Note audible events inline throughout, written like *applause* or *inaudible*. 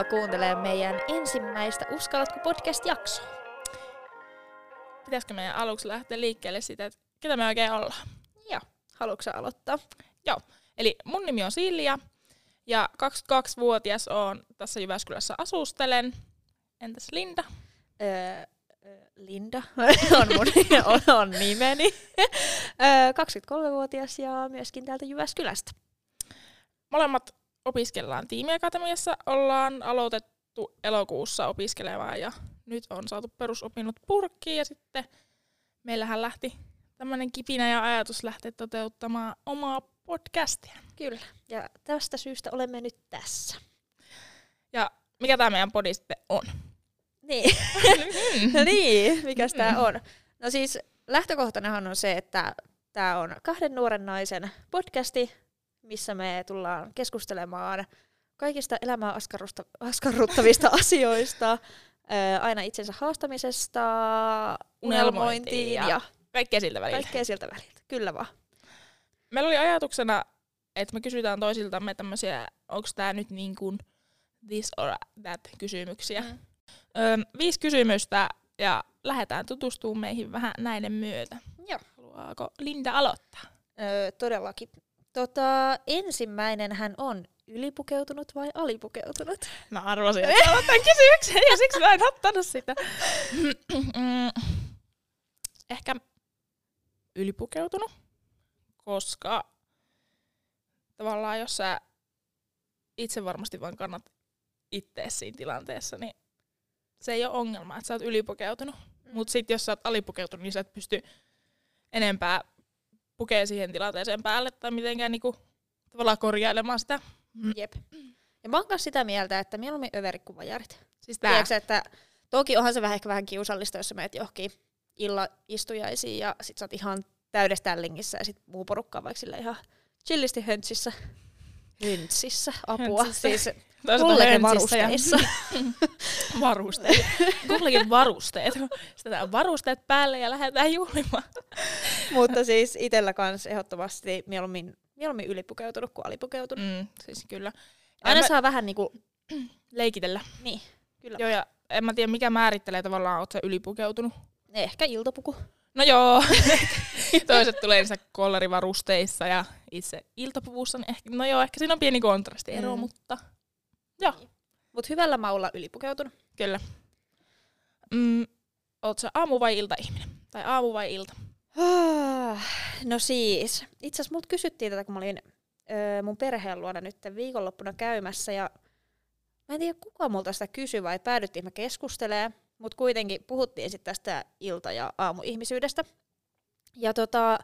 Tervetuloa kuuntelemaan meidän ensimmäistä Uskallatko podcast-jaksoa. Pitäisikö meidän aluksi lähteä liikkeelle siitä, että ketä me oikein ollaan? Joo, haluatko aloittaa? Joo, eli mun nimi on Silja ja 22-vuotias on tässä Jyväskylässä asustelen. Entäs Linda? Öö, Linda *laughs* on, mun, on, *laughs* on nimeni. Öö, 23-vuotias ja myöskin täältä Jyväskylästä. Molemmat opiskellaan tiimiakatemiassa, ollaan aloitettu elokuussa opiskelemaan ja nyt on saatu perusopinnot purkkiin ja sitten meillähän lähti tämmöinen kipinä ja ajatus lähteä toteuttamaan omaa podcastia. Kyllä, ja tästä syystä olemme nyt tässä. Ja mikä tämä meidän podi sitten on? Niin, *laughs* niin mikä tämä on? No siis lähtökohtanahan on se, että tämä on kahden nuoren naisen podcasti, missä me tullaan keskustelemaan kaikista elämää askarruttavista *laughs* asioista, aina itsensä haastamisesta, unelmointiin ja, ja kaikkea siltä väliltä. Kaikkea siltä väliltä, kyllä vaan. Meillä oli ajatuksena, että me kysytään toisiltamme tämmöisiä, onko tämä nyt niin kuin this or that kysymyksiä. Mm. Öö, viisi kysymystä ja lähdetään tutustumaan meihin vähän näiden myötä. Joo. Haluaako Linda aloittaa? Öö, todellakin. Tota, ensimmäinen hän on ylipukeutunut vai alipukeutunut? Mä arvasin, että aloitan kysymyksen ja siksi mä en ottanut sitä. *clears throat* Ehkä ylipukeutunut, koska tavallaan jos sä itse varmasti vaan kannat itse siinä tilanteessa, niin se ei ole ongelma, että sä oot ylipukeutunut. Mm. Mutta sitten jos sä oot alipukeutunut, niin sä et pysty enempää pukee siihen tilanteeseen päälle tai mitenkään niinku tavallaan korjailemaan sitä. Jep. Ja mä oon sitä mieltä, että mieluummin överit kuin vajarit. Siis tää. Tiedätkö, että toki onhan se vähän ehkä vähän kiusallista, jos sä menet johonkin illa istujaisiin ja sit sä oot ihan täydessä tällingissä ja sit muu porukka on vaikka ihan chillisti höntsissä. Höntsissä, apua. Höntsissä. Siis Kullekin varusteissa. *laughs* varusteet. Kullekin varusteet. Sitä varusteet päälle ja lähdetään juhlimaan. Mutta siis itsellä kans ehdottomasti mieluummin, mieluummin ylipukeutunut kuin alipukeutunut. Mm, siis kyllä. Aina mä... saa vähän niinku *clears throat* leikitellä. Niin, kyllä. Joo, ja en mä tiedä mikä määrittelee tavallaan, oot sä ylipukeutunut. Ehkä iltapuku. No joo. *laughs* Toiset tulee niissä kollarivarusteissa ja itse iltapuvussa, niin ehkä, no joo, ehkä siinä on pieni kontrastiero, mm. mutta Joo. Niin. Mut hyvällä maulla ylipukeutunut. Kyllä. Mm, Oletko aamu- vai ilta-ihminen? Tai aamu vai ilta? no siis, itse asiassa mut kysyttiin tätä, kun mä olin öö, mun perheen luona nyt viikonloppuna käymässä ja mä en tiedä kuka multa sitä kysyi vai päädyttiin mä keskustelee, mutta kuitenkin puhuttiin sitten tästä ilta- ja aamuihmisyydestä. Ja tota,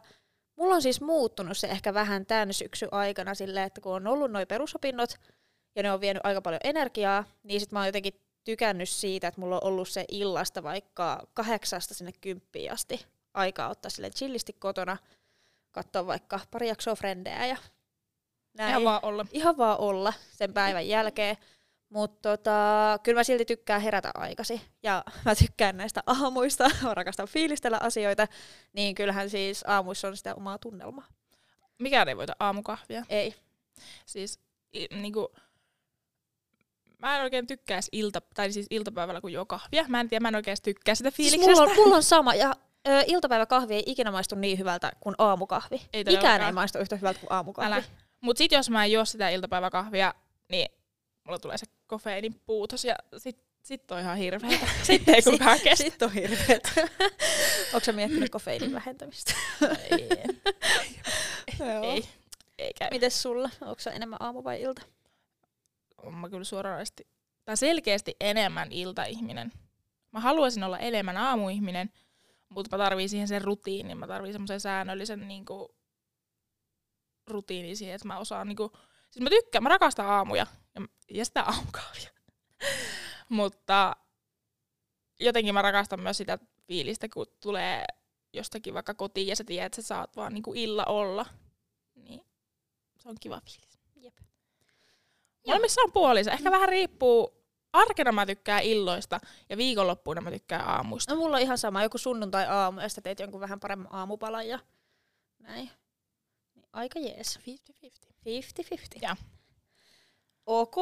mulla on siis muuttunut se ehkä vähän tämän syksyn aikana silleen, että kun on ollut noin perusopinnot, ja ne on vienyt aika paljon energiaa, niin sit mä oon jotenkin tykännyt siitä, että mulla on ollut se illasta vaikka kahdeksasta sinne kymppiin asti aikaa ottaa sille chillisti kotona, katsoa vaikka pari jaksoa frendejä ja näin. Ihan vaan olla. Ihan vaan olla sen päivän jälkeen. Mutta tota, kyllä mä silti tykkään herätä aikasi ja *laughs* mä tykkään näistä aamuista, *laughs* mä rakastan fiilistellä asioita, niin kyllähän siis aamuissa on sitä omaa tunnelmaa. Mikään ei voita aamukahvia. Ei. Siis niinku, mä en oikein tykkää ilta, tai siis iltapäivällä kun juo kahvia. Mä en tiedä, mä en oikein tykkää sitä fiiliksestä. Siis mulla, on, mulla on *laughs* sama, ja ö, iltapäiväkahvi ei ikinä maistu niin hyvältä kuin aamukahvi. Ei Mikään ei maistu yhtä hyvältä kuin aamukahvi. Älä. Mut sit jos mä en juo sitä iltapäiväkahvia, niin mulla tulee se kofeiinin puutos ja sit, sit on ihan hirveetä. *laughs* Sitten ei kukaan kestä. Sitten on hirveetä. *laughs* Onko sä miettinyt kofeiinin vähentämistä? ei. ei. Ei käy. Mites sulla? Onko enemmän aamu vai ilta? On mä kyllä suoranaisesti, tai selkeästi enemmän iltaihminen. Mä haluaisin olla enemmän aamuihminen, mutta mä tarviin siihen sen rutiinin. Mä tarviin semmoisen säännöllisen niinku, rutiinin siihen, että mä osaan niinku, siis mä tykkään, mä rakastan aamuja ja, ja sitä aamukahvia. *laughs* mutta jotenkin mä rakastan myös sitä fiilistä, kun tulee jostakin vaikka kotiin ja sä tiedät, että sä saat vaan niinku illa olla. Niin se on kiva fiilis. Molemmissa on puolissa. Ehkä vähän riippuu. Arkena mä tykkään illoista ja viikonloppuina mä tykkään aamuista. No mulla on ihan sama, joku sunnuntai-aamu ja sitten teet jonkun vähän paremman aamupalan ja näin. Aika jees. 50-50. 50-50. Ja. Ok,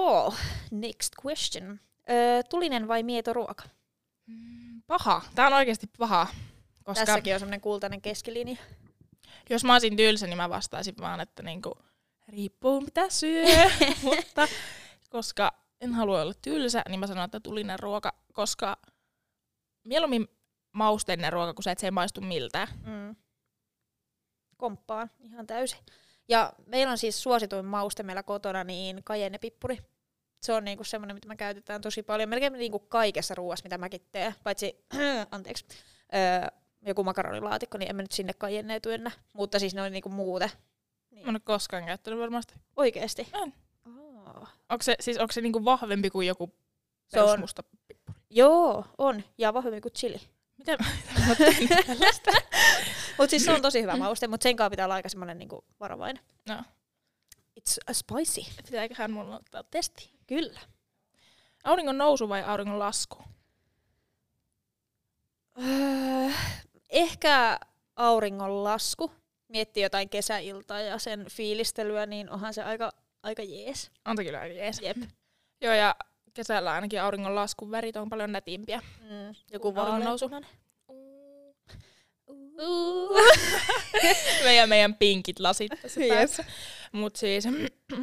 next question. Öö, tulinen vai mieto ruoka? Mm, Paha. Tää on oikeasti paha. Koska Tässäkin on semmoinen kultainen keskilinja. jos mä olisin tylsä, niin mä vastaisin vaan, että niinku, riippuu mitä syö. *laughs* Mutta koska en halua olla tylsä, niin mä sanon, että tulinen ruoka, koska mieluummin mausteinen ruoka, kun se, että se ei maistu miltään. Mm. Komppaan ihan täysin. Ja meillä on siis suosituin mauste meillä kotona, niin kajennepippuri. Se on niinku semmoinen, mitä me käytetään tosi paljon. Melkein niinku kaikessa ruoassa, mitä mäkin teen. Paitsi, *clears throat* anteeksi, öö, joku makaronilaatikko, niin en mä nyt sinne kajenneet työnnä. Mutta siis ne on niinku muuten. Mä en ole koskaan käyttänyt varmasti. Oikeesti? En. Oh. Onko se, siis, onko se niinku vahvempi kuin joku Se on. perusmusta pippuri? Joo, on. Ja vahvemmin kuin chili. Mitä, mä tällaista? *laughs* Mutta siis se on tosi hyvä mauste, mutta sen kanssa pitää olla aika semmoinen niinku varovainen. No, It's a spicy. pitääköhän mulla ottaa testi? Kyllä. Auringon nousu vai auringon lasku? Öö, ehkä auringon lasku. Miettii jotain kesäiltaa ja sen fiilistelyä, niin onhan se aika, aika jees. Anta kyllä aika jees. Jep. Joo, ja kesällä ainakin auringon laskun värit on paljon nätimpiä. Mm, joku Auringon nousu. vaaleanpunainen. *laughs* meidän, meidän pinkit lasit tässä Jep. päässä. Mut siis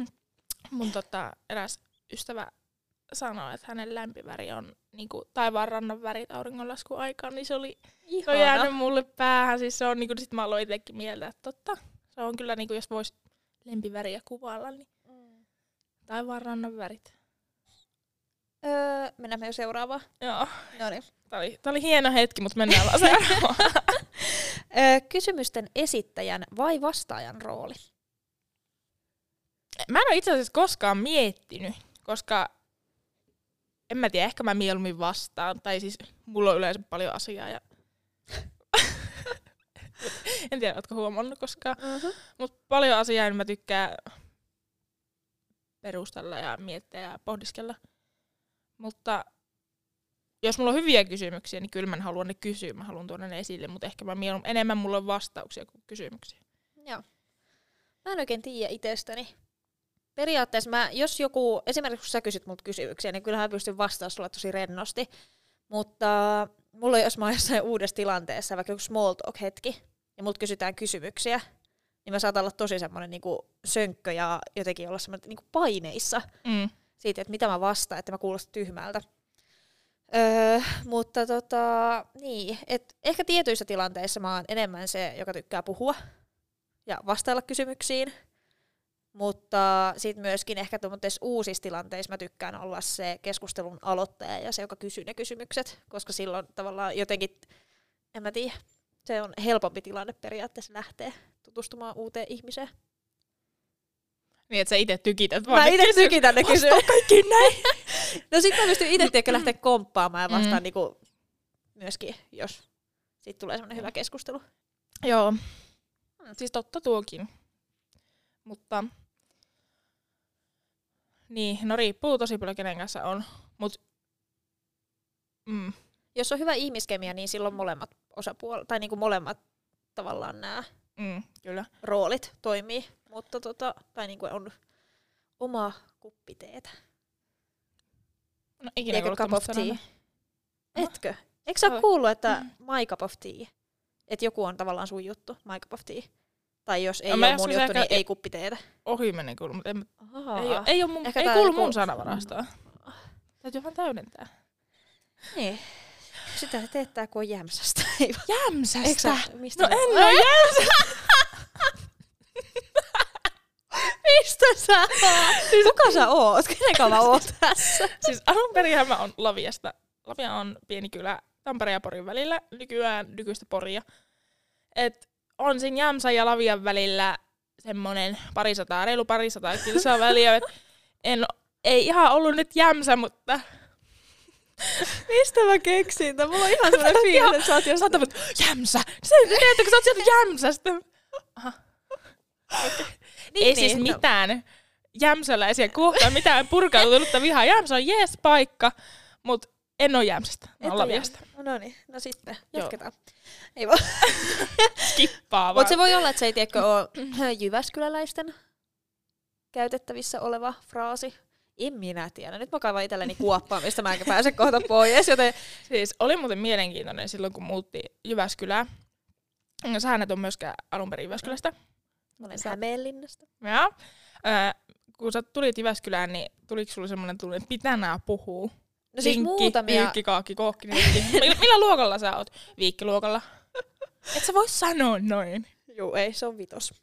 *clears throat* mun tota, eräs ystävä sanoi, että hänen lämpiväri on niinku, taivaan rannan värit auringonlaskun aikaan, niin se oli se on jäänyt mulle päähän. Siis se on niinku, sit mä aloin itsekin mieltä, että totta. Se on kyllä niinku, jos vois lempiväriä kuvailla, niin Mm. taivaan rannan värit. Öö, mennään me jo seuraavaan. Joo. No niin. Tää oli, tää oli hieno hetki, mutta mennään vaan seuraavaan. *laughs* Öö, kysymysten esittäjän vai vastaajan rooli? Mä en ole itse asiassa koskaan miettinyt, koska en mä tiedä, ehkä mä mieluummin vastaan. Tai siis mulla on yleensä paljon asiaa ja *laughs* en tiedä, ootko huomannut koskaan. Uh-huh. Mutta paljon asiaa, niin mä tykkään perustella ja miettiä ja pohdiskella. Mutta jos mulla on hyviä kysymyksiä, niin kyllä mä en halua ne kysyä. Mä haluan tuoda ne esille, mutta ehkä mä mieluummin, enemmän mulla on vastauksia kuin kysymyksiä. Joo. Mä en oikein tiedä itsestäni. Periaatteessa mä, jos joku, esimerkiksi kun sä kysyt multa kysymyksiä, niin kyllähän mä pystyn vastaamaan sulle tosi rennosti. Mutta mulla jos mä oon jossain uudessa tilanteessa, vaikka joku small talk hetki, ja multa kysytään kysymyksiä, niin mä saatan olla tosi semmoinen niinku sönkkö ja jotenkin olla semmoinen niinku paineissa Mm. siitä, että mitä mä vastaan, että mä kuulosta tyhmältä. Öö, mutta tota, niin, et ehkä tietyissä tilanteissa mä oon enemmän se, joka tykkää puhua ja vastailla kysymyksiin. Mutta sitten myöskin ehkä tuommoisissa uusissa tilanteissa mä tykkään olla se keskustelun aloittaja ja se, joka kysyy ne kysymykset, koska silloin tavallaan jotenkin, en mä tiedä, se on helpompi tilanne periaatteessa lähteä tutustumaan uuteen ihmiseen. Niin, että sä itse tykität Mä itse tykitän ne kysymykset. *laughs* kaikki näin. No sit mä pystyn itse tiedätkö lähteä komppaamaan ja vastaan Mm. niinku myöskin, jos siitä tulee semmoinen hyvä keskustelu. Joo. Siis totta tuokin. Mutta niin, no riippuu tosi paljon kenen kanssa on. Mut mm, Jos on hyvä ihmiskemia, niin silloin molemmat osapuolet, tai niinku molemmat tavallaan nämä mm, kyllä. roolit toimii, mutta tota, tai niinku on oma kuppi teetä. No ikinä kuullut cup of tea? sanaa. Etkö? Eikö sä ole kuullut, että my cup of tea? Että joku on tavallaan sun juttu, my cup of tea. Tai jos ei No ole mun juttu, niin ei kuppi teetä. Ohi menen kuullut, mutta en, ei, ei, oo mun, Ehkä ei kuulu joku- mun sanavarastoa. Täytyy vaan täydentää. Niin. Sitä se teettää, kun on jämsästä. Ei *laughs* Jämsästä! sä, mistä No en oo jämsästä! *laughs* Mistä sä oot? Kuka sä oot? Kenen kanssa mä oot *laughs* tässä? siis alun perin mä oon Laviasta. Lavia on pieni kylä Tampereen ja Porin välillä, nykyään nykyistä Poria. Et on siinä Jämsän ja Lavian välillä semmonen parisataa, reilu parisataa kilsaa väliä. Et en, ei ihan ollut nyt Jämsä, mutta *laughs* Mistä mä keksin? Tää mulla on ihan sellainen fiilis, että sä oot sä oot Jämsä! Se, tiedätkö, sä oot sieltä Jämsästä. Aha. Niin, ei siis mitään jämsäläisiä kohtaan, mitään purkautunutta vihaa. Jämsä on jees paikka, mutta en ole Jämsästä, mä oon Laviasta. No, no niin, no sitten Joo. jatketaan. Ei *laughs* vaan. Skippaa vaan. Mutta se voi olla, että se ei tiedäkö ole *clears throat* jyväskyläläisten käytettävissä oleva fraasi. En minä tiedä. Nyt mä kaivan itselleni kuoppaa, mistä mä enkä pääse kohta pois, joten *laughs* Siis oli muuten mielenkiintoinen silloin, kun muutti Jyväskylään. Sä hänet on myöskään alun perin Jyväskylästä. mä olen Sä- Hämeenlinnasta. Ja, äh, kun sä tulit Jyväskylään, niin tuliko sulle semmoinen tunne, että pitää nää puhuu? No siis Linkki, muutamia... Pyykki, kaakki, kookki, millä, luokalla sä oot? Viikkiluokalla. Et sä voi sanoa noin. Joo, ei, se on vitos.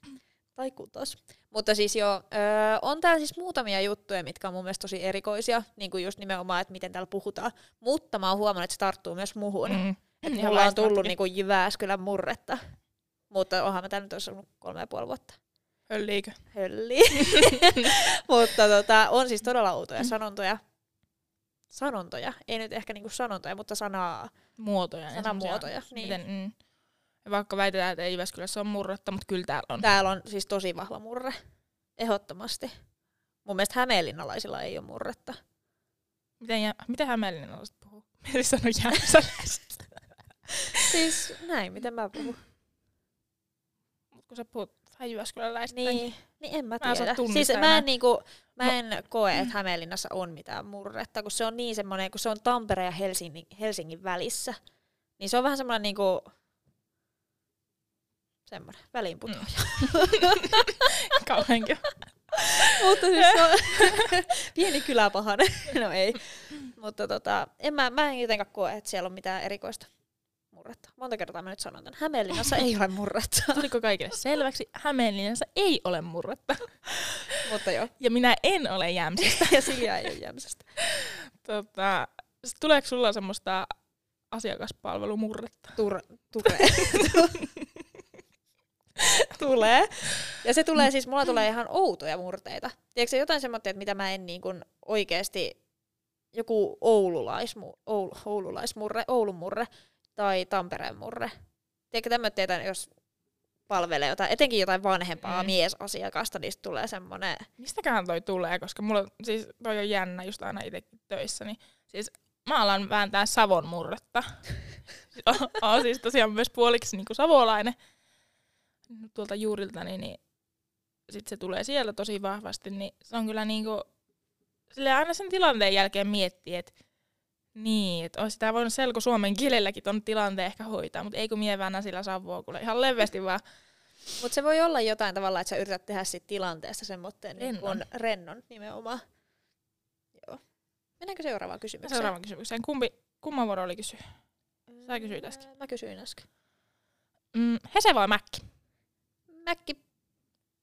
Tai kutos. Mutta siis joo, öö, on täällä siis muutamia juttuja, mitkä on mun mielestä tosi erikoisia, niin kuin just nimenomaan, että miten täällä puhutaan. Mutta mä oon huomannut, että se tarttuu myös muhun. Mm. Että Ihan mulla on tullut niinku Jyväskylän murretta. Mutta onhan mä täällä nyt ollut kolme ja puoli vuotta. Hölliikö? Hölli. *laughs* Mutta tota, on siis todella outoja sanontoja. Sanontoja, ei nyt ehkä niinku sanontoja, mutta sanaa. Muotoja. ja Sanamuotoja, niin. Miten, mm. Ja vaikka väitetään, että ei Jyväskylässä ole murretta, mutta kyllä täällä on. Täällä on siis tosi vahva murre. Ehdottomasti. Mun mielestä hämeenlinnalaisilla ei ole murretta. Miten, jä, miten hämeenlinnalaiset puhuu? *laughs* Mieli sanoi jämsäläiset. Siis näin, miten mä puhun. Mut kun sä puhut vähän jyväskyläläistä. Niin, niin en mä Mä en tiedä. Siis mä en, niinku, mä en koe, että Hämeenlinnassa on mitään murretta, kun se on niin semmoinen, kun se on Tampere ja Helsingin, Helsingin välissä. Niin se on vähän semmoinen niinku, semmoinen väliinputoaja. *laughs* Kauheankin. Mutta siis se on *laughs* pieni kyläpahanen. *laughs* no ei. Mutta tota, en mä, mä en jotenkaan koe, että siellä on mitään erikoista murretta. Monta kertaa mä nyt sanon tämän. Hämeenlinnassa ei ole murretta. *laughs* Tuliko kaikille selväksi? Hämeenlinnassa ei ole murretta. *laughs* Mutta joo. Ja minä en ole jämsistä. *laughs* Ja Silja ei ole Jämsästä. tota, tuleeko sulla semmoista asiakaspalvelumurretta? Tur, tulee. tulee. Ja se tulee siis, mulla tulee ihan outoja murteita. Tiedätkö jotain semmoista, että mitä mä en niin kuin oikeasti, joku oululaismu, oulu, oululaismurre, Oulun murre tai Tampereen murre. Tiedätkö tämmöitä, jos palvelee jotain, etenkin jotain vanhempaa Mm. miesasiakasta, niin tulee semmoinen, Mistäköhän toi tulee, koska mulla siis toi on jännä just aina itsekin töissä, niin siis mä alan vääntää Savon murretta. *laughs* Oon- Oon siis tosiaan myös puoliksi niinku savolainen tuolta juurilta, niin, niin sit se tulee siellä tosi vahvasti, niin se on kyllä niinku, sille aina sen tilanteen jälkeen miettii, että niin, että olisi sitä voinut selko suomen kielelläkin ton tilanteen ehkä hoitaa, mutta ei kun mie väännän sillä savua, kuule ihan leveästi *laughs* vaan. mutta se voi olla jotain tavalla, että sä yrität tehdä siitä tilanteesta semmoinen niin Rennon. kuin rennon nimenomaan. Joo. Mennäänkö seuraavaan kysymykseen? Seuraavaan kysymykseen. Kumpi, kumman vuoro oli kysyä? Sä kysyit äsken. Mä kysyin äsken. Mm, Hese vai Mäkki? Mäkki,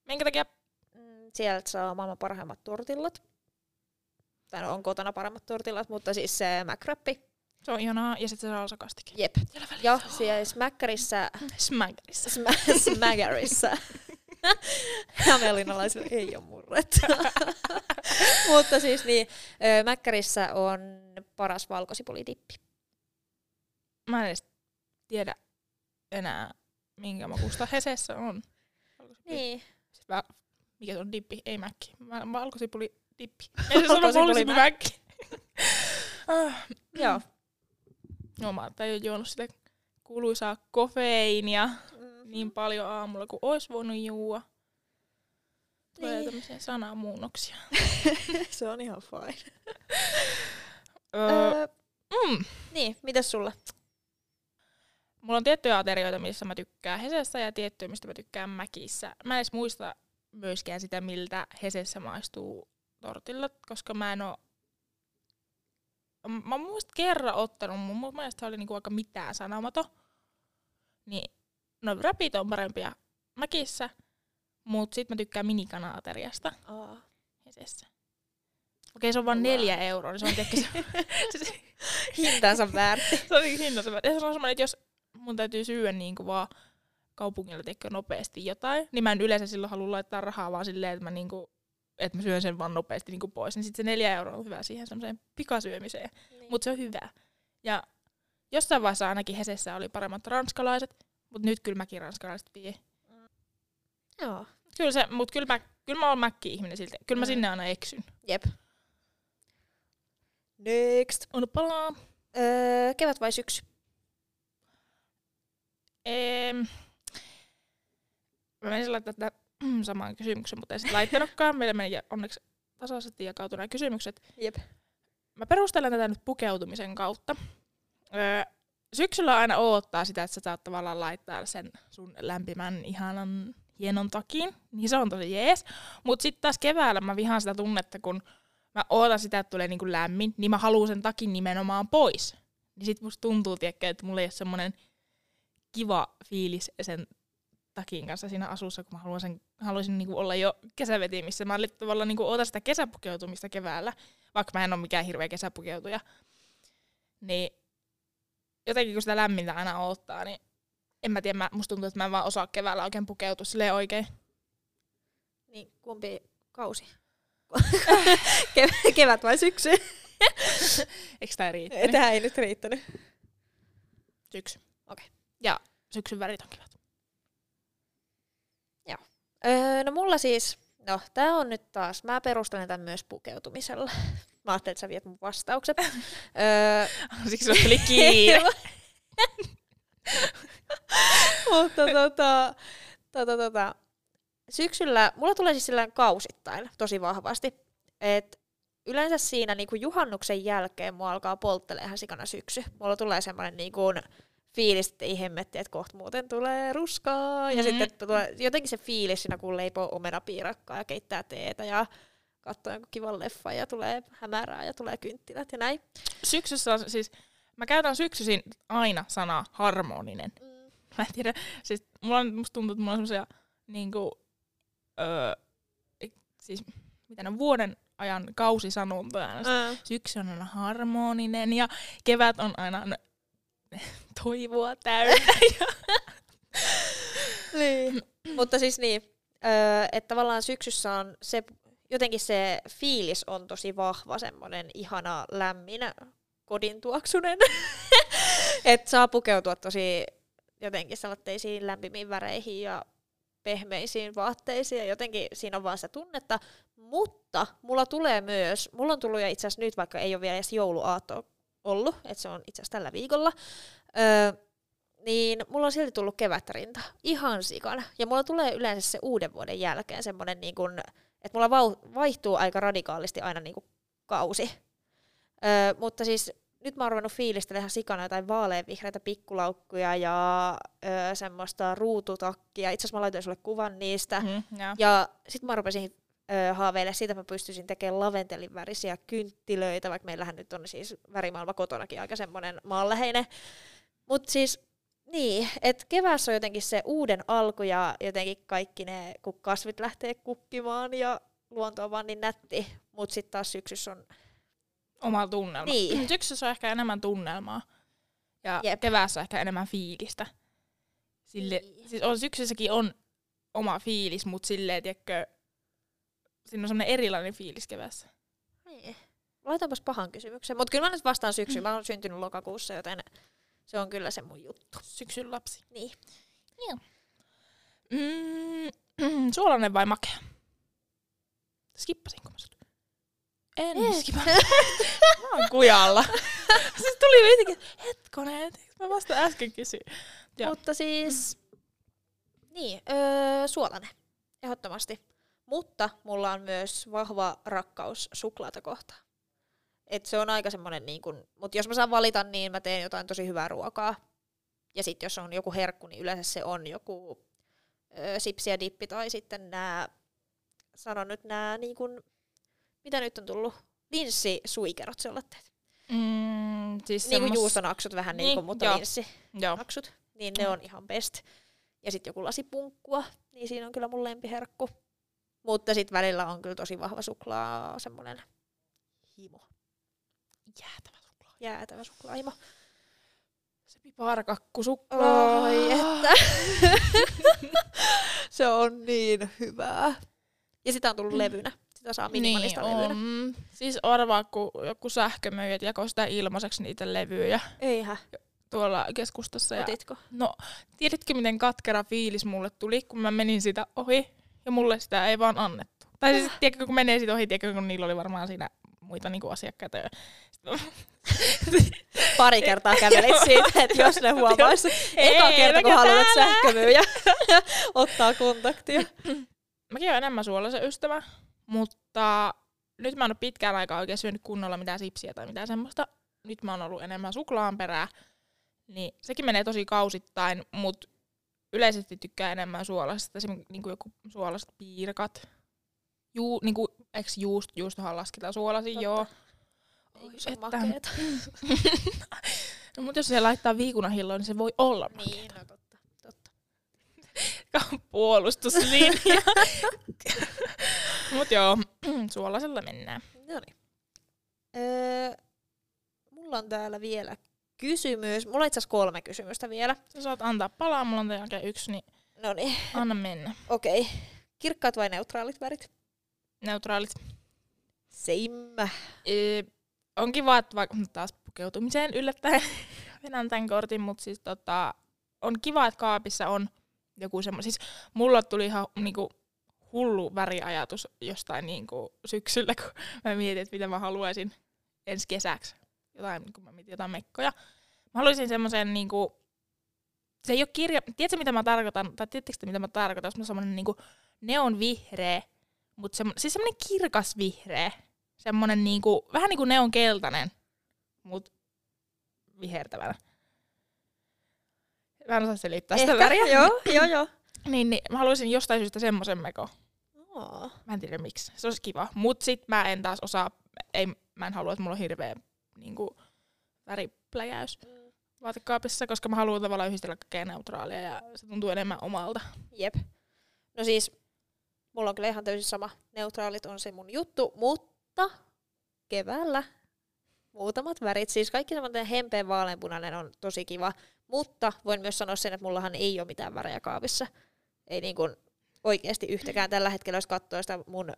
Minkä takia? mm, sieltä saa maailman parhaimmat tortillat. Tai no, on kotona paremmat tortillat, mutta siis se Mäkrappi. Se on ihanaa. Ja sitten se salsakastikin. Jep. Ja siellä Mäkkärissä, Smaggerissa. Smä- Smägärissä. *laughs* Hämeenlinnalaisilla ei ole murretta. *laughs* mutta siis niin, Mäkkärissä on paras valkosipulidippi. Mä en edes tiedä enää, minkä makusta Hesessä on. Valkosipuli. Niin. Siis vä- mikä se on dippi? Ei Mäkki. Mä- Valkosipuli dippi. Ei se sano Valkosipuli valkosipuli Mäkki. *laughs* ah, Joo. no mä oon juonut sitä kuuluisaa kofeiinia Mm. niin paljon aamulla kuin ois voinut juua. Tulee Niin. tämmöisiä sanamuunnoksia. *laughs* se on ihan fine. Öö, Öö, mm. niin, mitäs sulla? Mulla on tiettyjä aterioita, missä mä tykkään Hesessä ja tiettyjä, mistä mä tykkään Mäkissä. Mä en edes muista myöskään sitä, miltä Hesessä maistuu tortillat, koska mä en oo... Mä oon muista kerran ottanut, mun mielestä oli niinku aika mitään sanomaton. Niin, no rapit on parempia Mäkissä, mut sit mä tykkään minikana-ateriasta Aa. Hesessä. Okei, se on vaan Wow. neljä euroa, niin se on tietenkin *laughs* se, Hintansa väärti. *laughs* se on niin hintansa. Ja se on semmoinen, että jos mun täytyy syödä niin kuin vaan kaupungilla teikö nopeasti jotain, niin mä en yleensä silloin halua laittaa rahaa vaan silleen, että mä, niin kuin, että mä syön sen vaan nopeasti niin kuin pois. Niin sitten se neljä euroa on hyvä siihen semmoiseen pikasyömiseen. Niin. Mutta se on hyvä. Ja jossain vaiheessa ainakin Hesessä oli paremmat ranskalaiset, mutta nyt kyllä mäkin ranskalaiset vie. Joo. Kyllä se, mutta kyllä mä, kyllä mä oon mäkki-ihminen silti. Kyllä mä Mm. sinne aina eksyn. Jep. Next. On palaa. Öö, kevät vai syksy? Eem, mä menisin laittaa tätä saman kysymyksen, mutta en sitten laittanutkaan. Meillä meni onneksi tasaisesti jakautuu nämä kysymykset. Jep. Mä perustelen tätä nyt pukeutumisen kautta. Öö, syksyllä aina odottaa sitä, että sä saat tavallaan laittaa sen sun lämpimän, ihanan, hienon takin. Niin se on tosi jees. Mutta sitten taas keväällä mä vihaan sitä tunnetta, kun mä ootan sitä, että tulee niinku lämmin, niin mä haluan sen takin nimenomaan pois. Niin sit musta tuntuu, tiedätkö, että mulla ei ole semmonen kiva fiilis sen takin kanssa siinä asussa, kun mä haluan sen, haluaisin niinku olla jo kesävetimissä. Mä olin tavallaan niinku ootan sitä kesäpukeutumista keväällä, vaikka mä en ole mikään hirveä kesäpukeutuja. Niin jotenkin kun sitä lämmintä aina odottaa, niin en mä tiedä, mä, musta tuntuu, että mä en vaan osaa keväällä oikein pukeutua silleen oikein. Niin, kumpi kausi? *laughs* Kev- kevät vai syksy? *laughs* Eikö tää riittänyt? Tähän ei nyt riittänyt. Syksy. Okei. Ja syksyn värit on kivat. Öö, no mulla siis, no tää on nyt taas, mä perustelen tämän myös pukeutumisella. *laughs* Mä ajattelin, että sä viet mun vastaukset. *laughs* öö, Siksi sulla oli kiire. *laughs* Mutta tota, tota, tota, syksyllä, mulla tulee siis sillä kausittain tosi vahvasti, että yleensä siinä niinku juhannuksen jälkeen mua alkaa polttelee ihan sikana syksy. Mulla tulee semmoinen niinku fiilis, että ei hemmetti, että kohta muuten tulee ruskaa. Ja Mhm. sitten tulee jotenkin se fiilis siinä, kun leipoo omenapiirakkaa ja keittää teetä ja katsoo jonkun kivan leffan ja tulee hämärää ja tulee kynttilät ja näin. Syksyssä on siis, mä käytän syksyisin aina sanaa harmoninen. Mä en tiedä, siis mulla on, musta tuntuu, että mulla on semmosia niinku, öö, siis mitä ne on, vuoden ajan kausisanontoja. Mm. Syksy on aina harmoninen ja kevät on aina no, *laughs* toivoa täynnä. *laughs* *laughs* Niin. Mutta siis niin, että tavallaan syksyssä on se, jotenkin se fiilis on tosi vahva, semmoinen ihana, lämmin, kodintuoksunen. että saa pukeutua tosi jotenkin sellaisiin lämpimiin väreihin ja pehmeisiin vaatteisiin ja jotenkin siinä on vaan sitä tunnetta. Mutta mulla tulee myös, mulla on tullut ja itse asiassa nyt, vaikka ei ole vielä edes jouluaatto ollut, että se on itse asiassa tällä viikolla, öö, niin mulla on silti tullut kevätrinta. Ihan sikana. Ja mulla tulee yleensä se uuden vuoden jälkeen semmoinen, niin kun, että mulla vau- vaihtuu aika radikaalisti aina niin kuin kausi. Öö, mutta siis nyt mä oon ruvennut fiilistellä ihan sikana jotain vaaleanvihreitä pikkulaukkuja ja öö, semmoista ruututakkia. Itse asiassa mä laitoin sulle kuvan niistä. Mm, ja. Ja sitten mä rupesin haaveille siitä, että mä pystyisin tekemään laventelin värisiä kynttilöitä, vaikka meillähän nyt on siis värimaailma kotonakin aika semmoinen maanläheinen. Mutta siis niin, että keväässä on jotenkin se uuden alku ja jotenkin kaikki ne, kun kasvit lähtee kukkimaan ja luonto on vaan niin nätti, mutta sitten taas syksyssä on, Oma tunnelma. Niin. Syksyssä on ehkä enemmän tunnelmaa. Ja Jep. keväässä ehkä enemmän fiilistä. Sille, Niin. siis on, syksyssäkin on oma fiilis, mutta silleen, tiedätkö, siinä on semmoinen erilainen fiilis keväässä. niin. Laitaanpas pahan kysymyksen, mutta kyllä mä nyt vastaan syksyyn, mä oon syntynyt lokakuussa, joten se on kyllä se mun juttu. Syksyn lapsi. Niin. Mm, *clears throat* suolainen vai makea? Skippasinko mä sut? En Ei. skippa. *laughs* mä oon kujalla. *laughs* siis tuli jotenkin, hetkonen, mä vasta äsken kysyin. Joo. Mutta siis, niin, öö, suolainen, ehdottomasti. Mutta mulla on myös vahva rakkaus suklaata kohtaan. Et se on aika semmonen niin kun, mutta jos mä saan valita, niin mä teen jotain tosi hyvää ruokaa. Ja sitten jos on joku herkku, niin yleensä se on joku öö, sipsi ja dippi tai sitten nämä, sanon nyt nämä niin kun, mitä nyt on tullut, linssisuikerot se olette. Mm, siis Niin kuin semmos- juustonaksut vähän niin, Niin, kuin, mutta joo. linssi. Joo. maksut, niin ne on ihan best. Ja sitten joku lasi punkkua, niin siinä on kyllä mun lempiherkku. Mutta sitten välillä on kyllä tosi vahva suklaa, semmoinen himo. Jäätävä suklaa. Jäätävä suklaahimo. Se piparkakku suklaa. Oi, että. *laughs* se on niin hyvää. Ja sitä on tullut levynä. Sitä saa minimalista niin levynä. on. Siis arvaa, kun joku sähkömyyjät jakoi sitä ilmaiseksi niitä levyjä Eihän, tuolla keskustassa. Ja, otitko? no, tiedätkö miten katkera fiilis mulle tuli, kun mä menin sitä ohi ja mulle sitä ei vaan annettu. Tai siis, tiedätkö, kun menee siitä ohi, tiedätkö, kun niillä oli varmaan siinä muita niinku asiakkaita. Ja *laughs* Pari kertaa kävelit siitä, että jos ne huomaisi. Eka Ei, kerta, kun haluat sähkömyyjä *laughs* ottaa kontaktia. *clears throat* Mäkin olen enemmän suolaisen ystävä, mutta nyt mä en ole pitkään aikaa oikein syönyt kunnolla mitään sipsiä tai mitään semmoista. Nyt mä oon ollut enemmän suklaan perää. Niin sekin menee tosi kausittain, mutta yleisesti tykkää enemmän suolasesta. Esimerkiksi niin kuin joku suolaset piirakat. Juu, niin kuin, eikö juust, juustohan lasketaan suolasi, Totta. joo. Oi, se on että- makeeta. *laughs* no, mutta jos se laittaa viikunahilloon, niin se voi olla Niin, no totta. totta. puolustuslinja. *laughs* Mut joo, *clears throat* suolasella mennään. No niin. Öö, mulla on täällä vielä kysymys. Mulla on itse asiassa kolme kysymystä vielä. Sä saat antaa palaa, mulla on jälkeen yksi, niin No niin, anna mennä. okei. Okay. Kirkkaat vai neutraalit värit? Neutraalit. Same. Ee, on kiva, että vaikka taas pukeutumiseen yllättäen *laughs* vedän tämän kortin, mutta siis tota, on kiva, että kaapissa on joku semmoinen. Siis mulla tuli ihan niinku, hullu väriajatus jostain niinku, syksyllä, kun mä mietin, että mitä mä haluaisin ensi kesäksi. Jotain, kun mä mietin jotain mekkoja. Mä haluaisin semmoisen niinku, se ei ole kirja, tiedätkö mitä mä tarkoitan, tai tiedättekö te, mitä mä tarkoitan, jos mä semmoinen niinku neon vihreä, mutta semmo, siis semmoinen kirkas vihreä, semmoinen niinku, vähän niinku neon keltainen, mut vihertävänä. Mä en osaa selittää sitä väriä. joo, joo, joo. *laughs* Niin, niin, mä haluaisin jostain syystä semmoisen meko. Mä en tiedä miksi. Se olisi kiva. Mut sit mä en taas osaa, ei, mä en halua, että mulla on hirveä niinku, väripläjäys vaatekaapissa, koska mä haluan tavallaan yhdistellä kaikkea neutraalia ja se tuntuu enemmän omalta. Jep. No siis, mulla on kyllä ihan täysin sama. Neutraalit on se mun juttu, mutta keväällä muutamat värit. Siis kaikki semmoinen hempeen vaaleanpunainen on tosi kiva, mutta voin myös sanoa sen, että mullahan ei ole mitään värejä kaapissa. Ei niin kuin oikeasti yhtäkään tällä hetkellä, jos katsoo sitä mun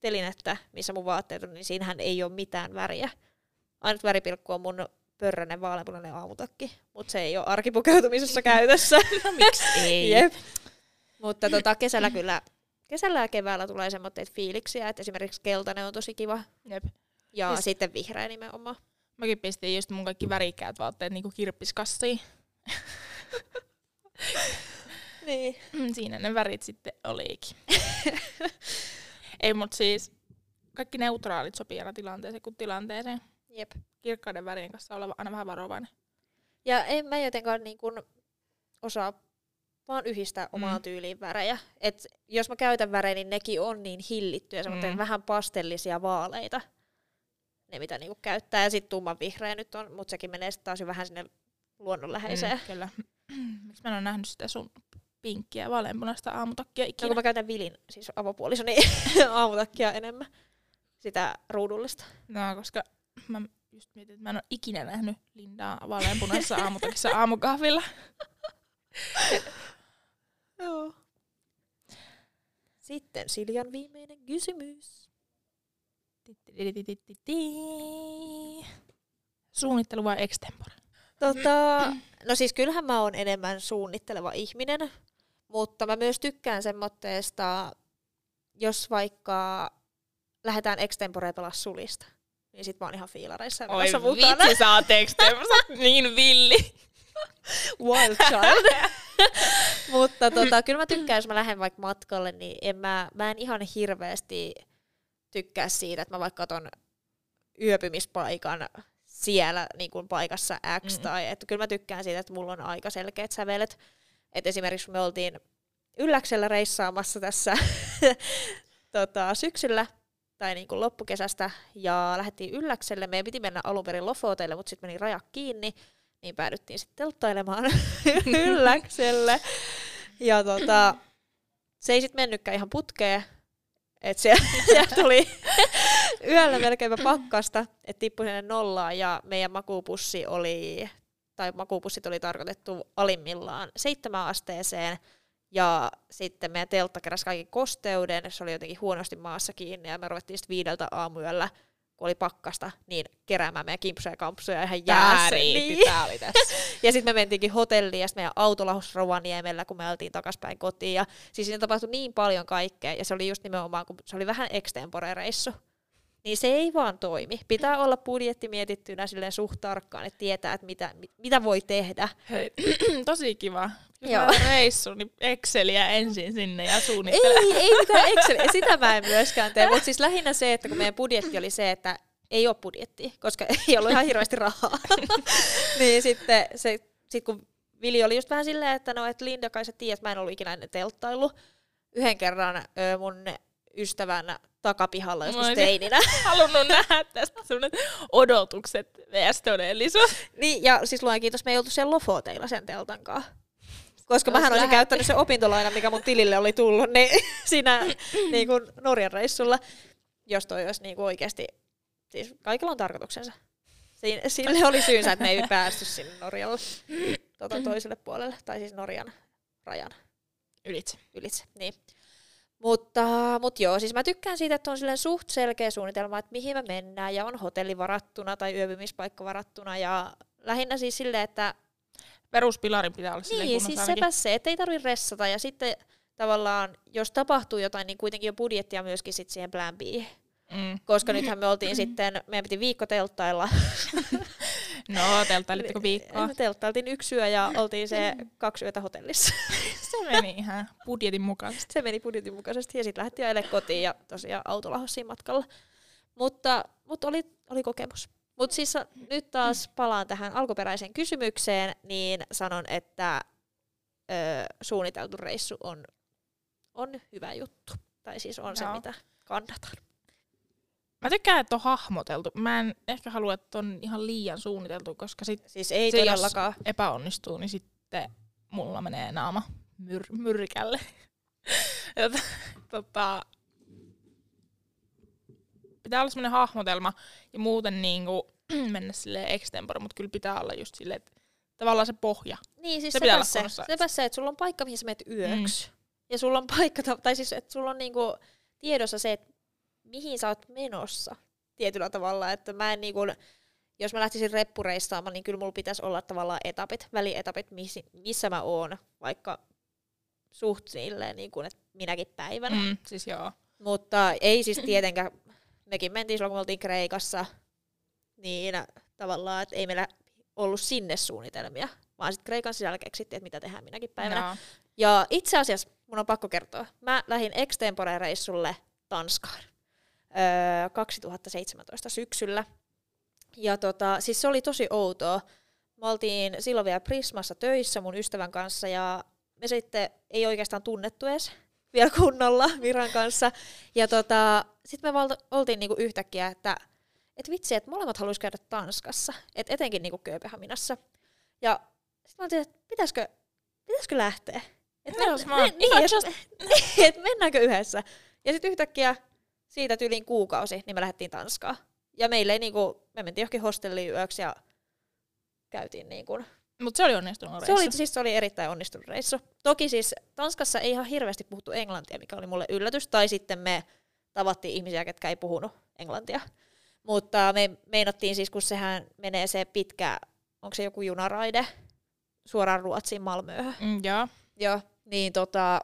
telinettä, missä mun vaatteet on, niin siinähän ei ole mitään väriä. Ainut väripilkku on mun pörrönen vaaleanpunainen aamutakki, mutta se ei ole arkipukeutumisessa käytössä. *laughs* No miksi ei? Jep. Mutta tota, kesällä kyllä, kesällä ja keväällä tulee semmoitteet fiiliksiä, että esimerkiksi keltainen on tosi kiva Jep. ja Siis- sitten vihreä nimenomaan. Mäkin pistin just mun kaikki värikkäät vaatteet niinku kirppiskassiin. *laughs* Niin. Mm, Siinä ne värit sitten olikin. *laughs* ei mut siis kaikki neutraalit sopii aina tilanteeseen kuin tilanteeseen. Jep. Kirkkaiden värien kanssa olla aina vähän varovainen. Ja en mä jotenkaan niin kun osaa vaan yhdistää omaan Mm. tyyliin värejä. Et jos mä käytän värejä, niin nekin on niin hillittyjä, Mm. vähän pastellisia vaaleita. Ne mitä niinku käyttää. Ja sitten tumman vihreä nyt on, mutta sekin menee sitten taas jo vähän sinne luonnonläheiseen. Mm, kyllä. *clears throat* Miksi mä en ole nähnyt sitä sun pinkkiä ja vaaleanpunaista aamutakkia No ikinä? kun mä käytän Vilin, siis avopuolisoni *laughs* aamutakkia enemmän. Sitä ruudullista. No, koska mä just mietin, että mä en ole ikinä nähnyt Lindaa vaaleanpunaisessa aamutakissa *laughs* aamukahvilla. Joo. Sitten Siljan viimeinen kysymys. Suunnittelu vai extempore? Tota, no siis kyllähän mä oon enemmän suunnitteleva ihminen, mutta mä myös tykkään semmoitteesta, jos vaikka lähdetään extempore pelaa sulista, niin sit mä oon ihan fiilareissa Oi vitsi, sä oot extempore, sä oot niin villi. *laughs* Wild child. *laughs* mutta tota, kyllä mä tykkään, jos mä lähden vaikka matkalle, niin en mä, mä en ihan hirveästi tykkää siitä, että mä vaikka oton yöpymispaikan siellä niin kuin paikassa X, Mm. tai että kyllä mä tykkään siitä, että mulla on aika selkeät sävelet. Et esimerkiksi me oltiin Ylläksellä reissaamassa tässä *laughs* tota, syksyllä tai niin kuin loppukesästä ja lähdettiin Ylläkselle. Meidän piti mennä alun perin Lofoteille, mutta sitten meni rajat kiinni, niin päädyttiin sitten telttailemaan *laughs* Ylläkselle. Ja tota, se ei sitten mennytkään ihan putkeen, että siellä, *laughs* siellä tuli *laughs* yöllä melkeinpä pakkasta, että tippui sinne nollaan ja meidän makuupussi oli, tai makuupussit oli tarkoitettu alimmillaan seitsemän asteeseen ja sitten meidän teltta keräsi kaiken kosteuden, se oli jotenkin huonosti maassa kiinni ja me ruvettiin sitten viideltä aamuyöllä, kun oli pakkasta, niin keräämään meidän kimpsuja ja kampsuja ihan jäässä. Niin. tää oli tässä. *laughs* Ja sitten me mentiinkin hotelliin ja sitten meidän auto lahus Rovaniemellä, kun me oltiin takaspäin kotiin. Ja siis siinä tapahtui niin paljon kaikkea ja se oli just nimenomaan, kun se oli vähän extempore-reissu. Niin se ei vaan toimi. Pitää olla budjetti mietittynä silleen suht tarkkaan, että tietää, että mitä, mi- mitä voi tehdä. Hei, *clears throat* tosi kiva. Joo. Reissu, niin Exceliä ensin sinne ja suunnittele. Ei, ei mitään Excel. Sitä mä en myöskään tee, mutta siis lähinnä se, että kun meidän budjetti oli se, että ei ole budjettia, koska *laughs* ei ollut ihan hirveästi rahaa. *laughs* niin sitten se, sit kun Vili oli just vähän silleen, että no, että Linda, kai sä tiedät, mä en ollut ikinä ennen telttailu. Yhden kerran ö, mun ystävän takapihalla joskus Moi. teininä. *laughs* Halunnut nähdä tästä sellaiset odotukset vs. todellisuus. niin, ja siis luen kiitos, me ei oltu siellä Lofoteilla sen teltan kanssa. Koska mähän olisin käyttänyt se opintolaina, mikä mun tilille oli tullut, niin *laughs* siinä *laughs* niin kuin Norjan reissulla, jos toi olisi niin kuin oikeasti, siis kaikilla on tarkoituksensa. Siin, sille oli syynsä, että me ei päästy sinne Norjalle tota, toiselle puolelle, tai siis Norjan rajan Ylitse. ylitse. Niin. Mutta, mutta joo, siis mä tykkään siitä, että on silleen suht selkeä suunnitelma, että mihin me mennään, ja on hotelli varattuna tai yöpymispaikka varattuna, ja lähinnä siis silleen, että Peruspilarin pitää olla silleen niin, siis ainakin. sepä se, että ei tarvi ressata, ja sitten tavallaan, jos tapahtuu jotain, niin kuitenkin on budjettia myöskin sit siihen plan B. Mm. Koska nythän me oltiin sitten, meidän piti viikko telttailla. *laughs* No, telttailitteko viikkoa? Me telttailtiin yksi yö ja oltiin se *laughs* kaksi yötä hotellissa. *laughs* Se meni ihan budjetin mukaisesti. se meni budjetin mukaisesti ja sitten lähdettiin ajelemaan kotiin ja tosiaan autolla hossiin matkalla. Mutta, mutta oli, oli kokemus. Mutta siis nyt taas palaan tähän alkuperäiseen kysymykseen, niin sanon, että ö, suunniteltu reissu on, on hyvä juttu. Tai siis on se, Joo. mitä kannatan. Mä tykkään, että on hahmoteltu. Mä en ehkä halua, että on ihan liian suunniteltu, koska sit Siis ei Se jos- todellakaan. epäonnistuu, niin sitten mulla menee naama myr- myrkälle. *laughs* Tota, pitää olla semmoinen hahmotelma ja muuten niinku *clears throat* mennä silleen extempore, mutta kyllä pitää olla just silleen, että tavallaan se pohja. Niin, siis Se pitää olla se, kunnossa. sepä se, että sulla on paikka, mihin sä menet yöksi. Mm. Ja sulla on paikka, ta- tai siis, että sulla on niinku tiedossa se, että mihin sä oot menossa tietyllä tavalla. Että mä en niinku, jos mä lähtisin reppureissaamaan, niin kyllä mulla pitäisi olla tavallaan etapit, välietapit, missä, missä mä oon, vaikka suht silleen, niin kuin, että minäkin päivänä. Mm, siis joo. Mutta ei siis tietenkään, mekin mentiin silloin, kun me oltiin Kreikassa, niin tavallaan, että ei meillä ollut sinne suunnitelmia, vaan sitten Kreikan sisällä keksittiin, että mitä tehdään minäkin päivänä. Joo. Ja itse asiassa, mun on pakko kertoa, mä lähdin extempore-reissulle Tanskaan öö, 2017 syksyllä. Ja tota, siis se oli tosi outoa. Me oltiin silloin vielä Prismassa töissä mun ystävän kanssa ja me sitten ei oikeastaan tunnettu edes vielä kunnolla Miran kanssa. Ja tota, sitten me valta, oltiin niinku yhtäkkiä, että et vitsi, että molemmat haluaisi käydä Tanskassa, et etenkin niinku Kööpenhaminassa. Ja sitten mä oltiin, että pitäisikö, pitäisikö lähteä? Et Joo, men- men- ihan niin, just- *laughs* et, mennäänkö yhdessä? Ja sitten yhtäkkiä siitä tyylin kuukausi, niin me lähdettiin Tanskaan. Ja meille ei niinku, me mentiin johonkin hostelliin yöksi ja käytiin niinku. Mutta se oli onnistunut Se reissu. oli, siis se oli erittäin onnistunut reissu. Toki siis Tanskassa ei ihan hirveästi puhuttu englantia, mikä oli mulle yllätys. Tai sitten me tavattiin ihmisiä, ketkä ei puhunut englantia. Mutta me meinattiin siis, kun sehän menee se pitkä, onko se joku junaraide, suoraan Ruotsiin Malmööhön. Mm, joo. Joo, niin tota,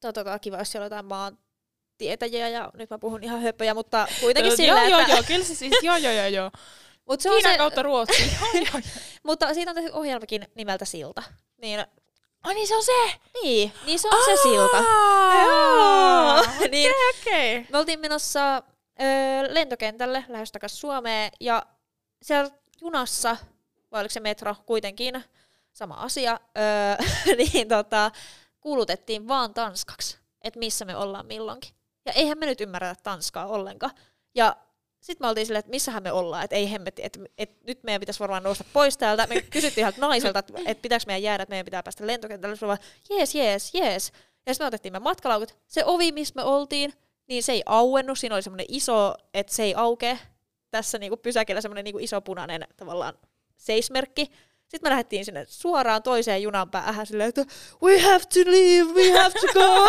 tota, tota, kiva, jos siellä on jotain maantietäjiä ja nyt mä puhun ihan höppöjä, mutta kuitenkin joo, sillä, joo, että... joo, kyllä se siis, joo, joo, joo, joo. *laughs* Mut se on Kiinan se, kautta Ruotsiin. *laughs* joo. mutta siitä on tehty ohjelmakin nimeltä Silta. Niin, Ai niin se on se! niin, niin se on se Silta. Joo. *laughs* niin, Okei. me oltiin menossa ö, lentokentälle lähes takaisin Suomeen ja siellä junassa, vai oliko se metro kuitenkin, sama asia, ö, *laughs* niin tota, kuulutettiin vaan tanskaksi, että missä me ollaan milloinkin. Ja eihän me nyt ymmärretä tanskaa ollenkaan. Ja sitten me oltiin silleen, että missähän me ollaan, että ei hemmetti, että, että nyt meidän pitäisi varmaan nousta pois täältä. Me kysyttiin ihan naiselta, että, että pitääkö meidän jäädä, että meidän pitää päästä lentokentälle. Se vaan, jees, jees, jees. Ja sitten me otettiin me matkalaukut. Se ovi, missä me oltiin, niin se ei auennut. Siinä oli semmoinen iso, että se ei aukee. Tässä niinku pysäkillä semmoinen niinku iso punainen tavallaan seismerkki. Sitten me lähdettiin sinne suoraan toiseen junan päähän silleen, että we have to leave, we have to go.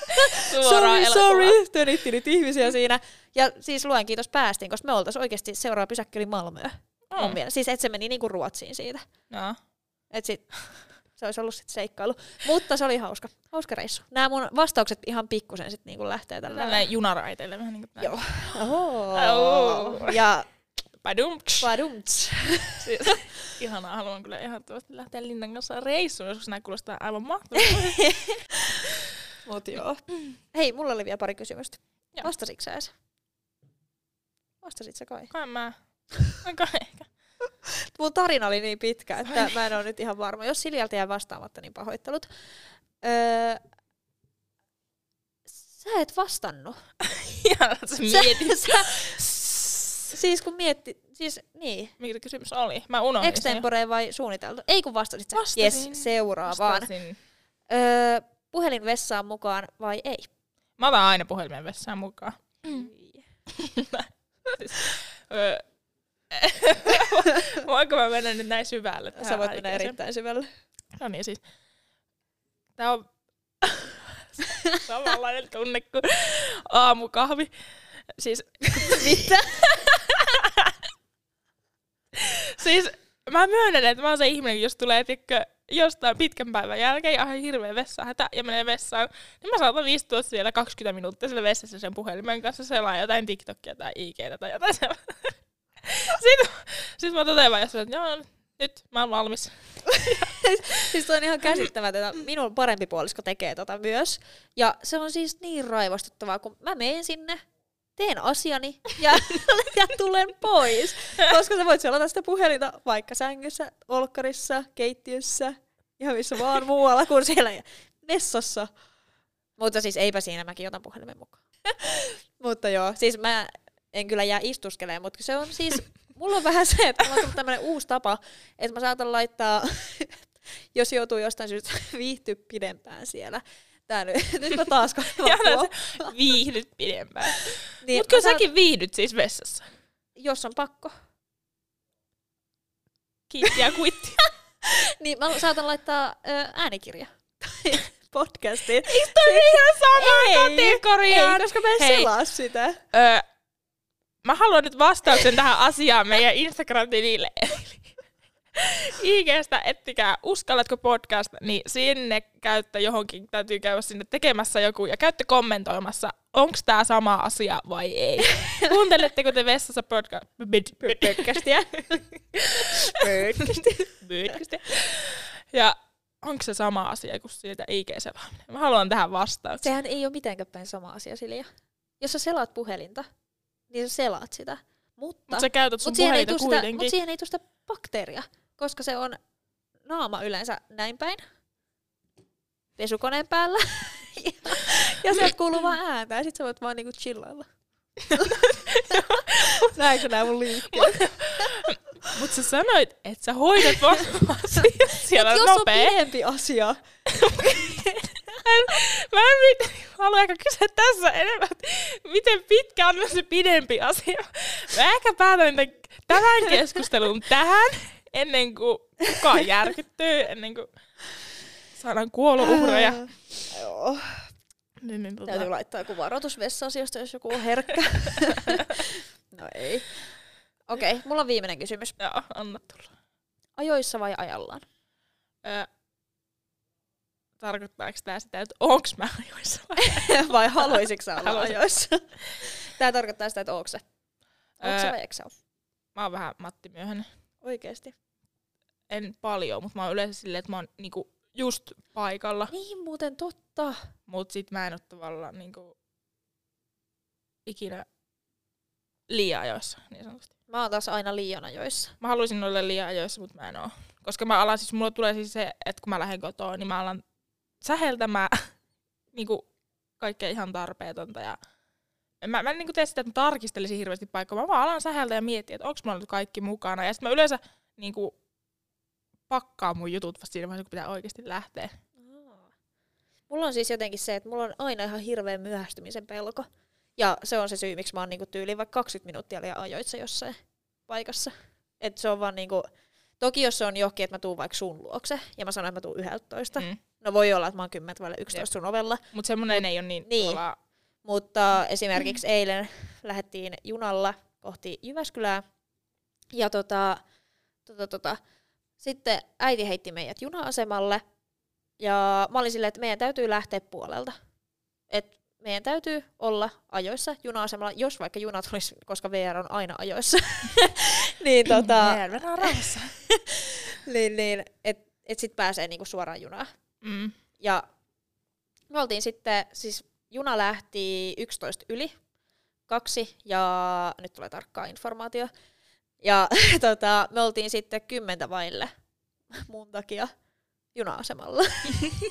*laughs* Sorry, sorry. Tönitti niitä ihmisiä siinä. Ja siis luen kiitos päästiin, koska me oltaisiin oikeasti seuraava pysäkki oli Malmö. Mun Mm. mielestä. Siis että se meni niinku Ruotsiin siitä. Joo. Et sit, se olisi ollut sitten seikkailu. Mutta se oli hauska. Hauska reissu. Nämä mun vastaukset ihan pikkusen sitten niinku lähtee tällä Tällainen junaraiteille vähän niin kuin Joo. Oho. Oh. Ja Padumts. Padumts. Siis, *laughs* ihanaa, haluan kyllä ehdottomasti lähteä Linnan kanssa reissuun, joskus nämä kuulostaa aivan mahtavalta. *laughs* Mut joo. Hei, mulla oli vielä pari kysymystä. Joo. Vastasitko sä edes? Vastasit sä kai? Kai mä. Kai ehkä. *laughs* Mun tarina oli niin pitkä, että mä en ole nyt ihan varma. Jos Siljalta jää vastaamatta, niin pahoittelut. Öö, sä et vastannut. Ihan sä mietit. Sä, siis kun mietti, siis niin. Mikä kysymys oli? Mä unohdin. Extempore vai suunniteltu? Ei kun vastasit sä. Vastasin. Yes, seuraavaan. Vastasin. Öö, puhelin vessaan mukaan vai ei? Mä otan aina puhelimen vessaan mukaan. Siis, *laughs* öö, Voinko mä mennä nyt näin syvälle? Sä voit mennä erittäin syvälle. No niin siis. Tää on *laughs* samanlainen tunne kuin aamukahvi. Siis, *laughs* Mitä? Siis mä myönnän, että mä oon se ihminen, jos tulee tikkö, jostain pitkän päivän jälkeen ihan hirveä vessahätä ja menee vessaan, niin mä saatan istua siellä 20 minuuttia siellä vessassa sen puhelimen kanssa selaa jotain TikTokia tai IGtä tai jotain sellaista. Sitten, *laughs* sitten mä totean vaan että joo, nyt mä oon valmis. *laughs* siis toi on ihan käsittämätöntä. Minun parempi puolisko tekee tota myös. Ja se on siis niin raivostuttavaa, kun mä menen sinne, teen asiani ja, *laughs* ja tulen pois. Koska sä voit selata sitä puhelinta vaikka sängyssä, olkkarissa, keittiössä, ihan missä vaan muualla kuin siellä vessassa. Mutta siis eipä siinä, mäkin otan puhelimen mukaan. *laughs* mutta joo, siis mä en kyllä jää istuskelemaan, mutta se on siis, mulla on vähän se, että mulla on tullut tämmönen uusi tapa, että mä saatan laittaa, *laughs* jos joutuu jostain syystä viihtyä pidempään siellä. Tää nyt, *laughs* nyt mä taas *laughs* Ja kaivan sä viihdyt pidempään. *laughs* niin, Mut kyllä säkin viihdyt siis vessassa. Jos on pakko. Kiitti ja kuitti. Niin mä saatan laittaa ö, äänikirja. Podcastiin. Toi ihan samaan Ei, kategoriaan. Ei, koska mä en Hei. selaa sitä. Öö, mä haluan nyt vastauksen tähän asiaan meidän Instagram-tilille. IGstä ettikää Uskallatko podcast, niin sinne käytte johonkin, täytyy käydä sinne tekemässä joku ja käytte kommentoimassa, onko tämä sama asia vai ei. *laughs* Kuunteletteko te vessassa podca- *laughs* podcastia? podcastia. Ja onko se sama asia kuin siitä IG-selaaminen? Mä haluan tähän vastauksen. Sehän ei ole mitenkään päin sama asia, Silja. Jos sä selaat puhelinta, niin sä selaat sitä. Mutta, Mutta sä käytät sun mut puhelinta kuitenkin. mut siihen ei tule sitä bakteeria, koska se on naama yleensä näin päin, pesukoneen päällä, *laughs* ja, ja sieltä kuuluu vaan ääntä, ja sit sä voit vaan niinku chillailla. *laughs* Näetkö nää mun liikkeet? Mutta sä sanoit, että sä hoidat vaan *laughs* siellä Jos on pidempi asia, Mä en mit- halua ehkä kysyä tässä enemmän, että miten pitkä on se pidempi asia. Mä ehkä päätän tämän keskustelun tähän, ennen kuin kukaan *laughs* järkyttyy, ennen kuin saadaan kuolouhreja. Joo. Niin, niin, tota, Täytyy laittaa joku varoitus vessa-asioista, jos joku on herkkä. *laughs* no ei. Okei, okay, mulla on viimeinen kysymys. joo, anna tulla. Ajoissa vai ajallaan? Ö, tarkoittaako tämä sitä, että onks mä ajoissa vai? *laughs* vai haluaisitko sä olla Haluaisin. ajoissa? Tää tarkoittaa sitä, että sä? Ootko sä Öö, vai eikö sä oo? Mä oon vähän Matti Myöhänen. Oikeesti. En paljon, mutta mä oon yleensä silleen, että mä oon niinku just paikalla. Niin muuten totta. Mut sit mä en oo tavallaan niinku ikinä liian ajoissa, niin sanotusti. Mä oon taas aina liian ajoissa. Mä haluaisin olla liian ajoissa, mutta mä en oo. Koska mä alan, siis mulla tulee siis se, että kun mä lähden kotoa, niin mä alan säheltämään *laughs* niinku kaikkea ihan tarpeetonta ja mä, mä en niinku tee sitä, että mä tarkistelisin hirveästi paikkaa. Mä vaan alan säheltä ja miettiä, että onko mulla nyt kaikki mukana. Ja sitten mä yleensä niinku pakkaan mun jutut vasta siinä vaiheessa, kun pitää oikeasti lähteä. Mulla on siis jotenkin se, että mulla on aina ihan hirveä myöhästymisen pelko. Ja se on se syy, miksi mä oon niinku tyyliin vaikka 20 minuuttia liian ajoissa jossain paikassa. Et se on vaan niinku, toki jos se on johonkin, että mä tuun vaikka sun luokse, ja mä sanon, että mä tuun 11. Mm. No voi olla, että mä oon 10 vai 11 sun ovella. Mutta semmonen ei ole niin, Niin. tavallaan- Mutta esimerkiksi eilen lähdettiin junalla kohti Jyväskylää. Ja tota, tota, tota, sitten äiti heitti meidät juna-asemalle. Ja mä olin silleen, että meidän täytyy lähteä puolelta. Et meidän täytyy olla ajoissa juna-asemalla, jos vaikka junat olisi, koska VR on aina ajoissa. *laughs* niin tota, *laughs* Mennään rauhassa. *laughs* niin, niin että et sit pääsee niinku suoraan junaan. Mm. Ja me oltiin sitten, siis juna lähti 11 yli kaksi, ja nyt tulee tarkkaa informaatio. Ja *laughs* tota, me oltiin sitten kymmentä vaille mun takia juna-asemalla.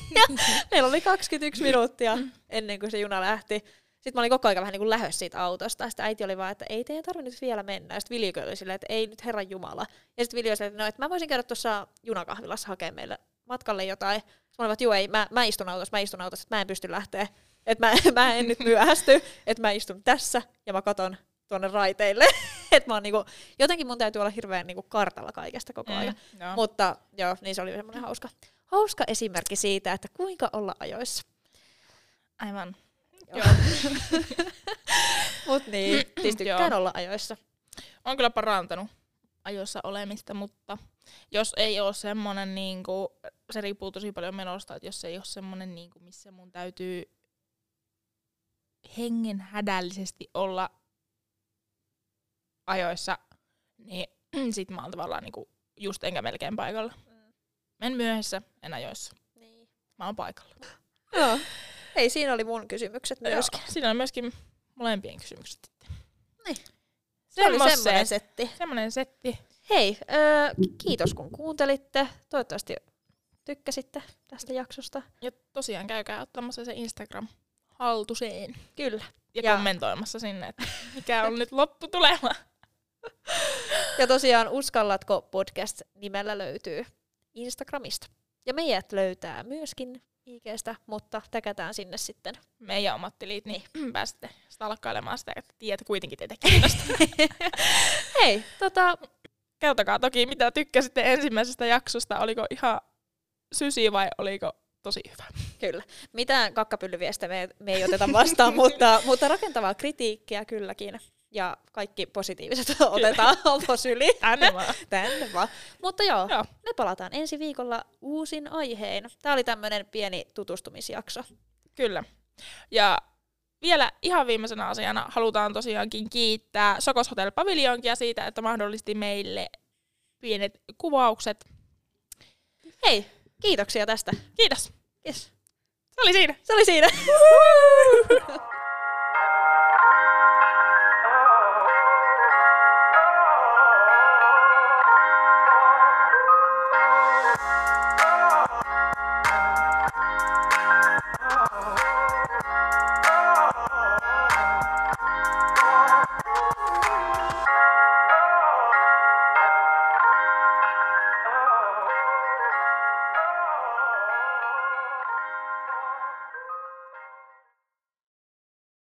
*laughs* meillä oli 21 minuuttia ennen kuin se juna lähti. Sitten mä olin koko ajan vähän niin kuin lähössä siitä autosta. Sitten äiti oli vaan, että ei teidän tarvitse nyt vielä mennä. Sitten Viljo oli silleen, että ei nyt herran jumala. Ja sitten Viljo oli että no, että mä voisin käydä tuossa junakahvilassa hakemaan meille matkalle jotain. Sitten mä olin, että joo ei, mä, mä istun autossa, mä istun autossa, että mä en pysty lähteä. Että mä, *laughs* mä en nyt myöhästy, että mä istun tässä ja mä katon tuonne raiteille. *laughs* että mä oon niinku, jotenkin mun täytyy olla hirveän niinku kartalla kaikesta koko ajan. Mm, joo. Mutta joo, niin se oli semmoinen hauska, hauska esimerkki siitä, että kuinka olla ajoissa. Aivan. Joo. *laughs* Mut niin, siis tykkään olla ajoissa. on kyllä parantanut ajoissa olemista, mutta jos ei ole semmoinen, niin kuin, se riippuu tosi paljon menosta, että jos ei ole semmoinen, niin kuin, missä mun täytyy hengen hädällisesti olla ajoissa, niin *clears throat* sit mä oon tavallaan niin kuin, just enkä melkein paikalla. En myöhässä, en ajoissa. Niin. Mä oon paikalla. *laughs* Joo. Ei, siinä oli mun kysymykset myöskin. Joo, Siinä on myöskin molempien kysymykset sitten. Niin. Se oli semmoinen setti. Semmoinen setti. Hei, öö, kiitos kun kuuntelitte. Toivottavasti tykkäsitte tästä jaksosta. Ja tosiaan käykää ottamassa se Instagram haltuseen. Kyllä. Ja, Ja- kommentoimassa sinne, että mikä on nyt lopputulema. Ja tosiaan Uskallatko podcast nimellä löytyy Instagramista. Ja meidät löytää myöskin IGstä, mutta täkätään sinne sitten. Meidän omat tilit, niin *clears throat* pääsette stalkkailemaan sitä, että tiedät kuitenkin teitä *laughs* kiinnostaa. Hei, tota, Kertokaa toki, mitä tykkäsitte ensimmäisestä jaksosta. Oliko ihan sysi vai oliko tosi hyvä? kyllä. Mitään kakkapyllyviestä me, me ei oteta vastaan, *laughs* mutta, mutta rakentavaa kritiikkiä kylläkin. Ja kaikki positiiviset otetaan avosyliin. Tänne vaan. Tänne vaan. Mutta joo, Joo. me palataan ensi viikolla uusin aiheen. Tämä oli tämmöinen pieni tutustumisjakso. Kyllä. Ja vielä ihan viimeisenä asiana halutaan tosiaankin kiittää Sokos Hotel Paviljonkia siitä, että mahdollisti meille pienet kuvaukset. Hei, kiitoksia tästä. Kiitos. Yes. Se oli siinä. Se oli siinä. *laughs*